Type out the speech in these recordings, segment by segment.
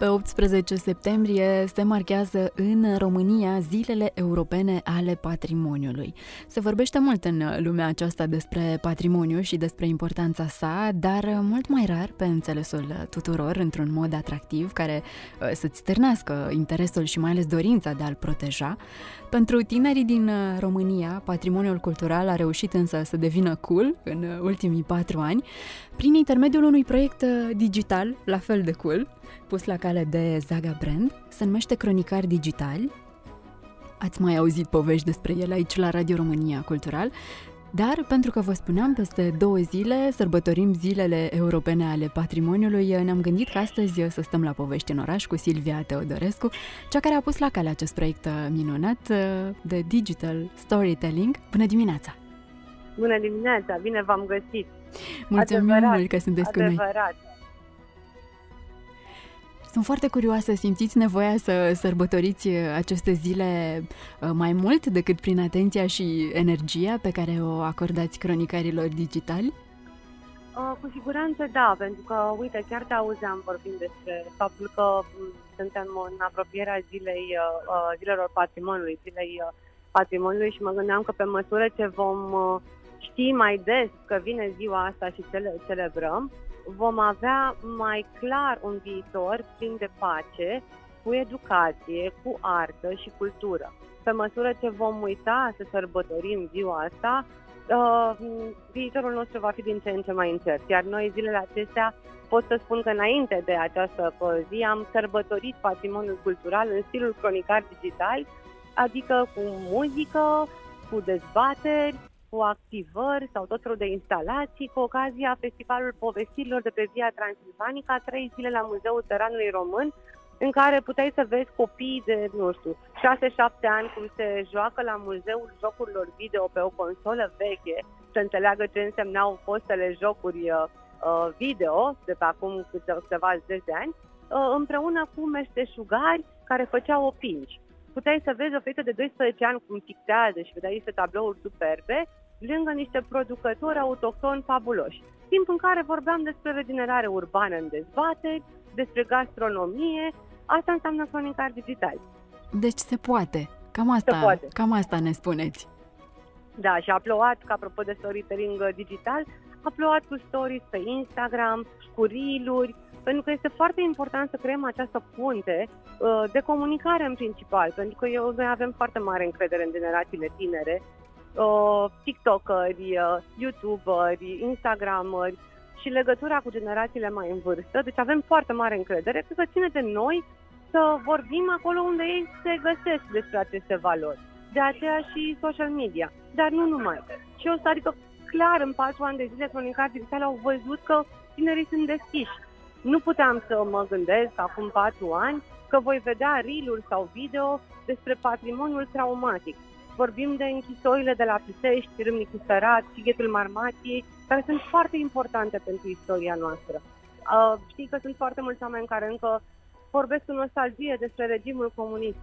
Pe 18 septembrie se marchează în România Zilele Europene ale Patrimoniului. Se vorbește mult în lumea aceasta despre patrimoniu și despre importanța sa, dar mult mai rar pe înțelesul tuturor, într-un mod atractiv, care uh, să-ți stârnească interesul și mai ales dorința de a-l proteja. Pentru tinerii din România, patrimoniul cultural a reușit însă să devină cool în ultimii patru ani, prin intermediul unui proiect digital, la fel de cool, pus la cale de Zaga Brand, se numește Cronicari Digitali. Ați mai auzit povești despre el aici la Radio România Cultural, dar, pentru că vă spuneam, peste două zile sărbătorim zilele europene ale patrimoniului, ne-am gândit că astăzi să stăm la povești în oraș cu Silvia Teodorescu, cea care a pus la cale acest proiect minunat de digital storytelling. Bună dimineața! Bună dimineața! Bine v-am găsit! Mulțumim adevărat, mult că sunteți adevărat. cu noi! Sunt foarte curioasă, simțiți nevoia să sărbătoriți aceste zile uh, mai mult decât prin atenția și energia pe care o acordați cronicarilor digitali? Uh, cu siguranță da, pentru că, uite, chiar te auzeam vorbind despre faptul că mm, suntem în apropierea zilei, uh, zilelor patrimoniului, zilei patrimoniului și mă gândeam că pe măsură ce vom ști mai des că vine ziua asta și cele, celebrăm, vom avea mai clar un viitor plin de pace, cu educație, cu artă și cultură. Pe măsură ce vom uita să sărbătorim ziua asta, uh, viitorul nostru va fi din ce în ce mai încert. Iar noi zilele acestea pot să spun că înainte de această zi am sărbătorit patrimoniul cultural în stilul cronicar digital, adică cu muzică, cu dezbateri, cu activări sau tot felul de instalații cu ocazia Festivalului Povestirilor de pe Via Transilvanica, trei zile la Muzeul Țăranului Român, în care puteai să vezi copii de, nu știu, 6-7 ani cum se joacă la Muzeul Jocurilor Video pe o consolă veche, să înțeleagă ce însemnau fostele jocuri uh, uh video de pe acum câteva zeci de ani, uh, împreună cu meșteșugari care făceau opinci puteai să vezi o fetiță de 12 ani cum pictează și vedeai niște tablouri superbe, lângă niște producători autohtoni fabuloși. Timp în care vorbeam despre regenerare urbană în dezbateri, despre gastronomie, asta înseamnă cronicar digital. Deci se poate. Cam asta, se poate. cam asta ne spuneți. Da, și a plouat, ca apropo de storytelling digital, a plouat cu stories pe Instagram, cu reel pentru că este foarte important să creăm această punte uh, de comunicare în principal, pentru că eu, noi avem foarte mare încredere în generațiile tinere, uh, TikTokeri, uh, YouTuberi, Instagrameri și legătura cu generațiile mai în vârstă, deci avem foarte mare încredere, că ține de noi să vorbim acolo unde ei se găsesc despre aceste valori. De aceea și social media, dar nu numai. Și o să, adică clar, în patru ani de zile, cronicar digital au văzut că tinerii sunt deschiși nu puteam să mă gândesc acum patru ani că voi vedea reel sau video despre patrimoniul traumatic. Vorbim de închisorile de la Pisești, Râmnicu Sărat, Sighetul Marmației, care sunt foarte importante pentru istoria noastră. Uh, știi că sunt foarte mulți oameni care încă vorbesc cu nostalgie despre regimul comunist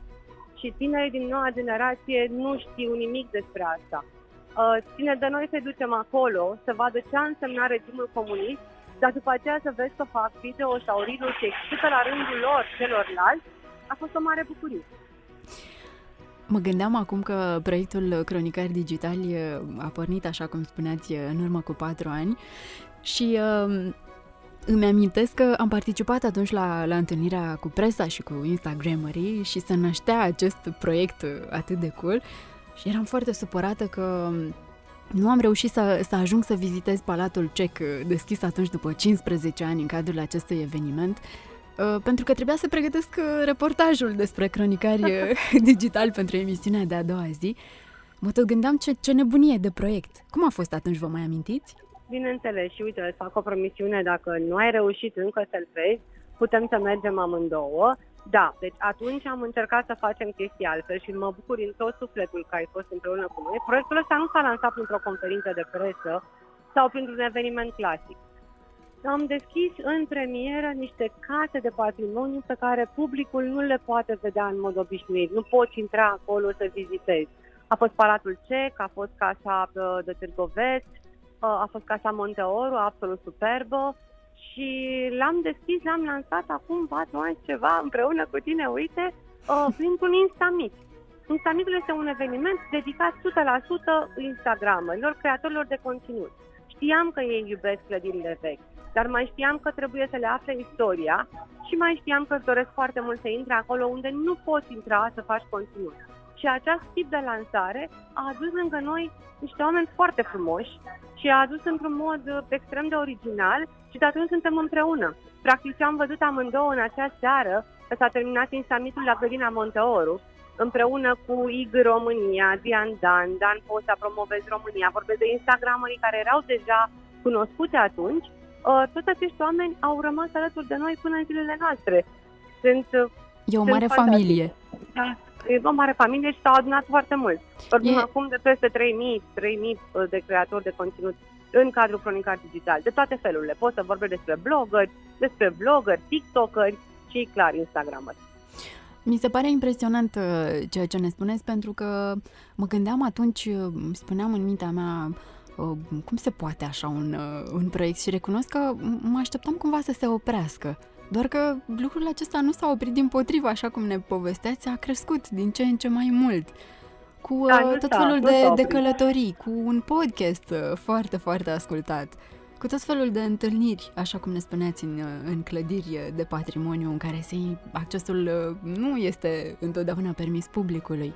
și tinerii din noua generație nu știu nimic despre asta. Uh, ține de noi să ducem acolo, să vadă ce a însemnat regimul comunist dar după aceea să vezi că fac video sau reel și explică la rândul lor celorlalți, a fost o mare bucurie. Mă gândeam acum că proiectul Cronicari Digitali a pornit, așa cum spuneați, în urmă cu patru ani și uh, îmi amintesc că am participat atunci la, la întâlnirea cu presa și cu Instagramerii și se năștea acest proiect atât de cool și eram foarte supărată că nu am reușit să, să ajung să vizitez Palatul Cec, uh, deschis atunci după 15 ani în cadrul acestui eveniment, uh, pentru că trebuia să pregătesc uh, reportajul despre cronicari digital pentru emisiunea de a doua zi. Mă tot gândeam ce, ce nebunie de proiect. Cum a fost atunci, vă mai amintiți? Bineînțeles, și uite, îți fac o promisiune, dacă nu ai reușit încă să-l vezi, putem să mergem amândouă da, deci atunci am încercat să facem chestii altfel și mă bucur în tot sufletul că ai fost împreună cu noi. Proiectul ăsta nu s-a lansat printr-o conferință de presă sau printr-un eveniment clasic. am deschis în premieră niște case de patrimoniu pe care publicul nu le poate vedea în mod obișnuit. Nu poți intra acolo să vizitezi. A fost Palatul Cec, a fost Casa uh, de Târgoveți, uh, a fost Casa Monteoru, absolut superbă și l-am deschis, l-am lansat acum 4 ani ceva împreună cu tine, uite, uh, printr-un Instamit. Instamitul este un eveniment dedicat 100% Instagramelor, creatorilor de conținut. Știam că ei iubesc clădirile vechi, dar mai știam că trebuie să le afle istoria și mai știam că îți doresc foarte mult să intre acolo unde nu poți intra să faci conținut. Și acest tip de lansare a adus lângă noi niște oameni foarte frumoși și a adus într-un mod uh, extrem de original și de atunci suntem împreună. Practic ce am văzut amândouă în acea seară, că s-a terminat insamitul la Clădina Monteoru, împreună cu IG România, Dian Dan, Dan Posta, Promovez România, vorbesc de Instagramerii care erau deja cunoscute atunci, uh, toți acești oameni au rămas alături de noi până în zilele noastre. Sunt, uh, e o sunt mare familie. Da, e o mare familie și s-au adunat foarte mult. Vorbim e... acum de peste 3.000, 3.000 uh, de creatori de conținut în cadrul Cronicar Digital, de toate felurile. Pot să vorbesc despre blogări, despre blogări, tiktokeri și, clar, instagrameri. Mi se pare impresionant uh, ceea ce ne spuneți, pentru că mă gândeam atunci, uh, spuneam în mintea mea, uh, cum se poate așa un, un proiect și recunosc că mă așteptam cumva să se oprească. Doar că lucrul acesta nu s-a oprit din potrivă, așa cum ne povesteați, a crescut din ce în ce mai mult. Cu da, tot felul de, de călătorii, cu un podcast foarte, foarte ascultat cu tot felul de întâlniri, așa cum ne spuneați în, în clădiri de patrimoniu în care se, accesul uh, nu este întotdeauna permis publicului.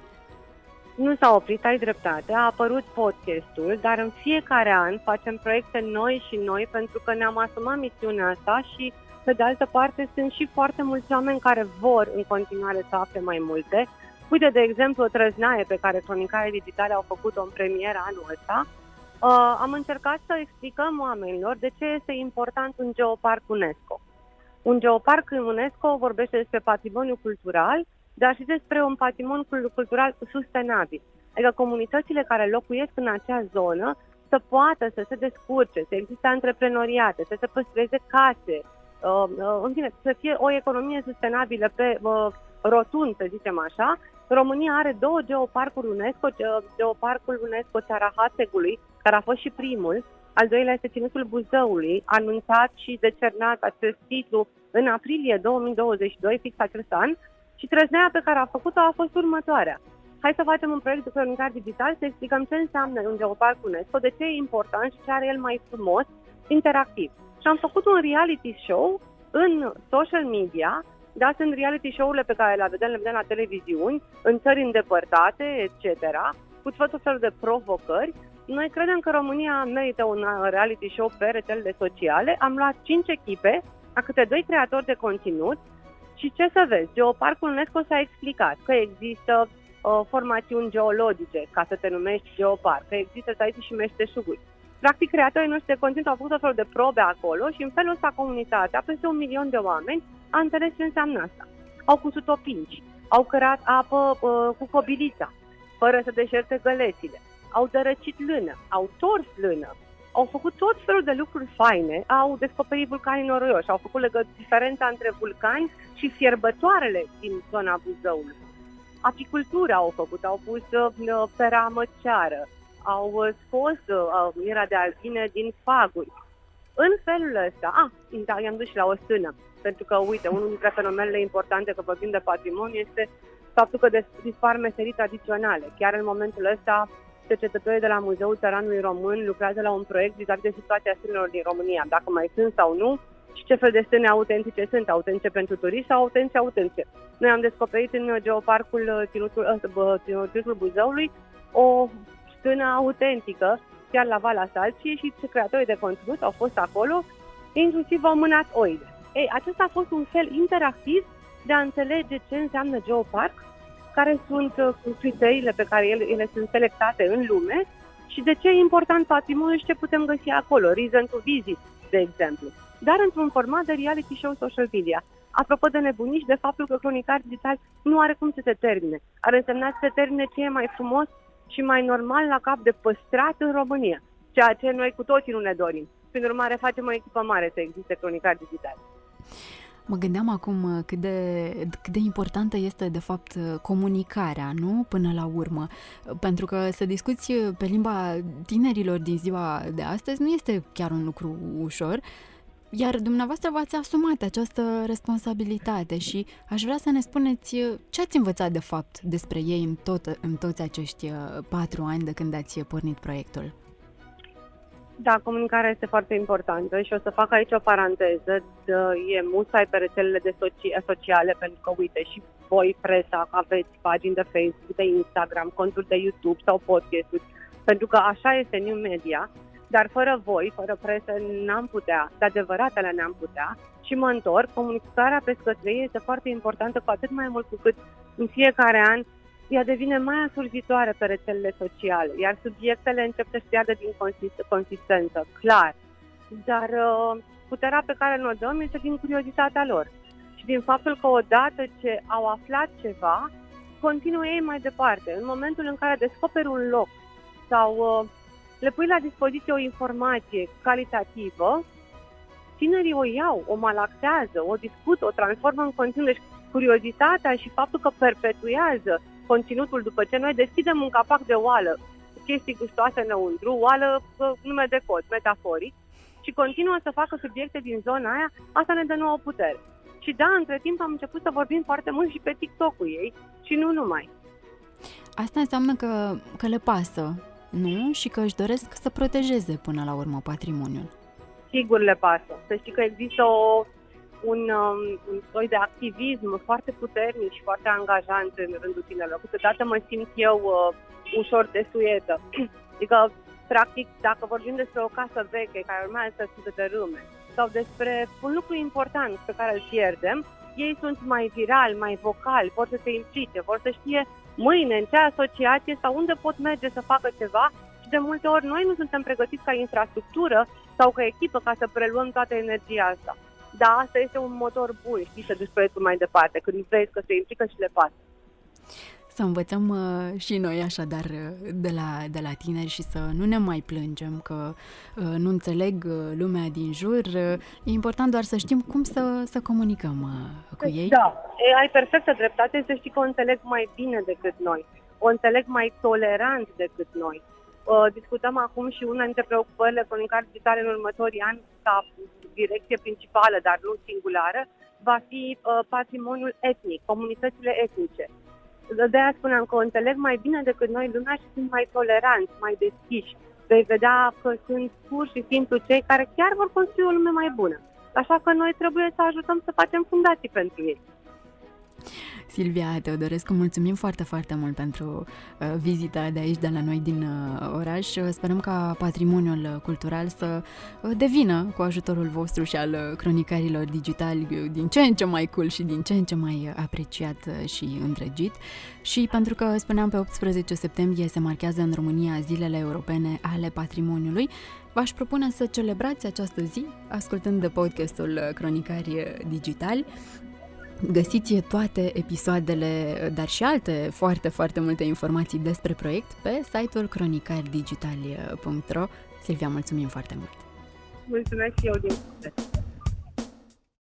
Nu s-a oprit, ai dreptate, a apărut podcastul, dar în fiecare an facem proiecte noi și noi pentru că ne-am asumat misiunea asta și pe de altă parte sunt și foarte mulți oameni care vor în continuare să afle mai multe. Uite, de exemplu, o trăznaie pe care Cronicare Digitale au făcut-o în premieră anul ăsta, Uh, am încercat să explicăm oamenilor de ce este important un geoparc UNESCO. Un geoparc UNESCO vorbește despre patrimoniu cultural, dar și despre un patrimoniu cultural sustenabil. Adică comunitățile care locuiesc în acea zonă să poată să se descurce, să existe antreprenoriate, să se păstreze case, uh, uh, în fine, să fie o economie sustenabilă pe uh, rotund, să zicem așa. România are două geoparcuri UNESCO, geoparcul UNESCO Țara Hațegului, care a fost și primul. Al doilea este Ținutul Buzăului, anunțat și decernat acest titlu în aprilie 2022, fix acest an, și trăznea pe care a făcut-o a fost următoarea. Hai să facem un proiect de cronicar digital, să explicăm ce înseamnă un geoparc UNESCO, de ce e important și ce are el mai frumos, interactiv. Și am făcut un reality show în social media, da, sunt reality show-urile pe care le vedem, le vedem la televiziuni, în țări îndepărtate, etc., cu tot felul de provocări, noi credem că România merită un uh, reality show pe rețelele sociale. Am luat 5 echipe, a câte doi creatori de conținut și ce să vezi, Geoparcul UNESCO s-a explicat că există uh, formațiuni geologice, ca să te numești geoparc, că există site și meșteșuguri. Practic, creatorii noștri de conținut au făcut o fel de probe acolo și în felul ăsta comunitatea, peste un milion de oameni, a înțeles ce înseamnă asta. Au cusut opinci, au cărat apă uh, cu cobilița, fără să deșerte gălețile au dărăcit lână, au tors lână, au făcut tot felul de lucruri faine, au descoperit vulcanii noroioși, au făcut legă diferența între vulcani și fierbătoarele din zona Buzăului. Apicultura au făcut, au pus uh, pera măceară, au uh, scos uh, mira de albine din faguri. În felul ăsta, ah, da, i-am dus și la o stână, pentru că, uite, unul dintre fenomenele importante că vorbim de patrimoniu este faptul că dispar meserii tradiționale. Chiar în momentul ăsta, cercetătorii de la Muzeul Țăranului Român lucrează la un proiect vis de situația stânilor din România, dacă mai sunt sau nu și ce fel de stâne autentice sunt, autentice pentru turiști sau autentice autentice. Noi am descoperit în geoparcul Ținutul, Ținutul Buzăului o stână autentică, chiar la Valea Salcie și creatorii de conținut au fost acolo, inclusiv au mânat oile. Ei, acesta a fost un fel interactiv de a înțelege ce înseamnă geoparc care sunt uh, criteriile pe care ele, ele sunt selectate în lume și de ce e important patrimoniul și ce putem găsi acolo, reason to visit, de exemplu. Dar într-un format de reality show social media. Apropo de nebunii și de faptul că cronicar digital nu are cum să se termine. Ar însemna să se termine ce e mai frumos și mai normal la cap de păstrat în România, ceea ce noi cu toții nu ne dorim. Prin urmare, facem o echipă mare să existe cronicar digital. Mă gândeam acum uh, cât de, cât de importantă este, de fapt, uh, comunicarea, nu? Până la urmă. Pentru că să discuți pe limba tinerilor din ziua de astăzi nu este chiar un lucru ușor, iar dumneavoastră v-ați asumat această responsabilitate și aș vrea să ne spuneți uh, ce ați învățat de fapt despre ei în, tot, în toți acești patru ani de când ați pornit proiectul. Da, comunicarea este foarte importantă și o să fac aici o paranteză. E musai pe rețelele de soci- sociale, pentru că, uite, și voi, presa, aveți pagini de Facebook, de Instagram, conturi de YouTube sau podcast pentru că așa este new media, dar fără voi, fără presă, n-am putea, de adevăratele n-am putea. Și mă întorc, comunicarea pe scătrei este foarte importantă, cu atât mai mult cu cât în fiecare an ea devine mai asurzitoare pe rețelele sociale, iar subiectele încep să-și piardă din consist- consistență, clar. Dar uh, puterea pe care ne-o dăm este din curiozitatea lor și din faptul că odată ce au aflat ceva, continuă ei mai departe. În momentul în care descoperi un loc sau uh, le pui la dispoziție o informație calitativă, tinerii o iau, o malaxează, o discută, o transformă în conținut. Deci curiozitatea și faptul că perpetuează conținutul după ce noi deschidem un capac de oală, chestii gustoase înăuntru, oală nume de cod, metaforic, și continuă să facă subiecte din zona aia, asta ne dă nouă putere. Și da, între timp am început să vorbim foarte mult și pe TikTok-ul ei și nu numai. Asta înseamnă că, că le pasă, nu? Și că își doresc să protejeze până la urmă patrimoniul. Sigur le pasă. Să știi că există o un, um, un soi de activism foarte puternic și foarte angajant în rândul tinerilor. Câteodată mă simt eu uh, ușor desuietă. adică, practic, dacă vorbim despre o casă veche care urmează să se dărâme sau despre un lucru important pe care îl pierdem, ei sunt mai virali, mai vocali, vor să se implice, vor să știe mâine în ce asociație sau unde pot merge să facă ceva și de multe ori noi nu suntem pregătiți ca infrastructură sau ca echipă ca să preluăm toată energia asta. Da, asta este un motor bun, știi, să duci proiectul mai departe, când vezi că se implică și le pasă. Să învățăm uh, și noi așadar uh, de la, de la tineri și să nu ne mai plângem că uh, nu înțeleg uh, lumea din jur. Uh, e important doar să știm cum să, să comunicăm uh, cu ei. Da, e, ai perfectă dreptate să știi că o înțeleg mai bine decât noi. O înțeleg mai tolerant decât noi. Uh, discutăm acum și una dintre preocupările comunicare digitale în următorii ani ca direcție principală, dar nu singulară, va fi uh, patrimoniul etnic, comunitățile etnice. De aia spuneam că o înțeleg mai bine decât noi lumea și sunt mai toleranți, mai deschiși. Vei vedea că sunt pur și simplu cei care chiar vor construi o lume mai bună. Așa că noi trebuie să ajutăm să facem fundații pentru ei. Silvia Teodorescu, mulțumim foarte, foarte mult pentru uh, vizita de aici, de la noi din uh, oraș. Sperăm ca patrimoniul cultural să uh, devină, cu ajutorul vostru și al uh, cronicarilor digitali, uh, din ce în ce mai cool și din ce în ce mai apreciat uh, și îndrăgit. Și pentru că, spuneam, pe 18 septembrie se marchează în România Zilele Europene ale Patrimoniului, V-aș propune să celebrați această zi ascultând de podcastul Cronicari Digitali. Găsiți toate episoadele, dar și alte foarte, foarte multe informații despre proiect pe site-ul cronicardigitali.ro. Silvia, mulțumim foarte mult! Mulțumesc și eu din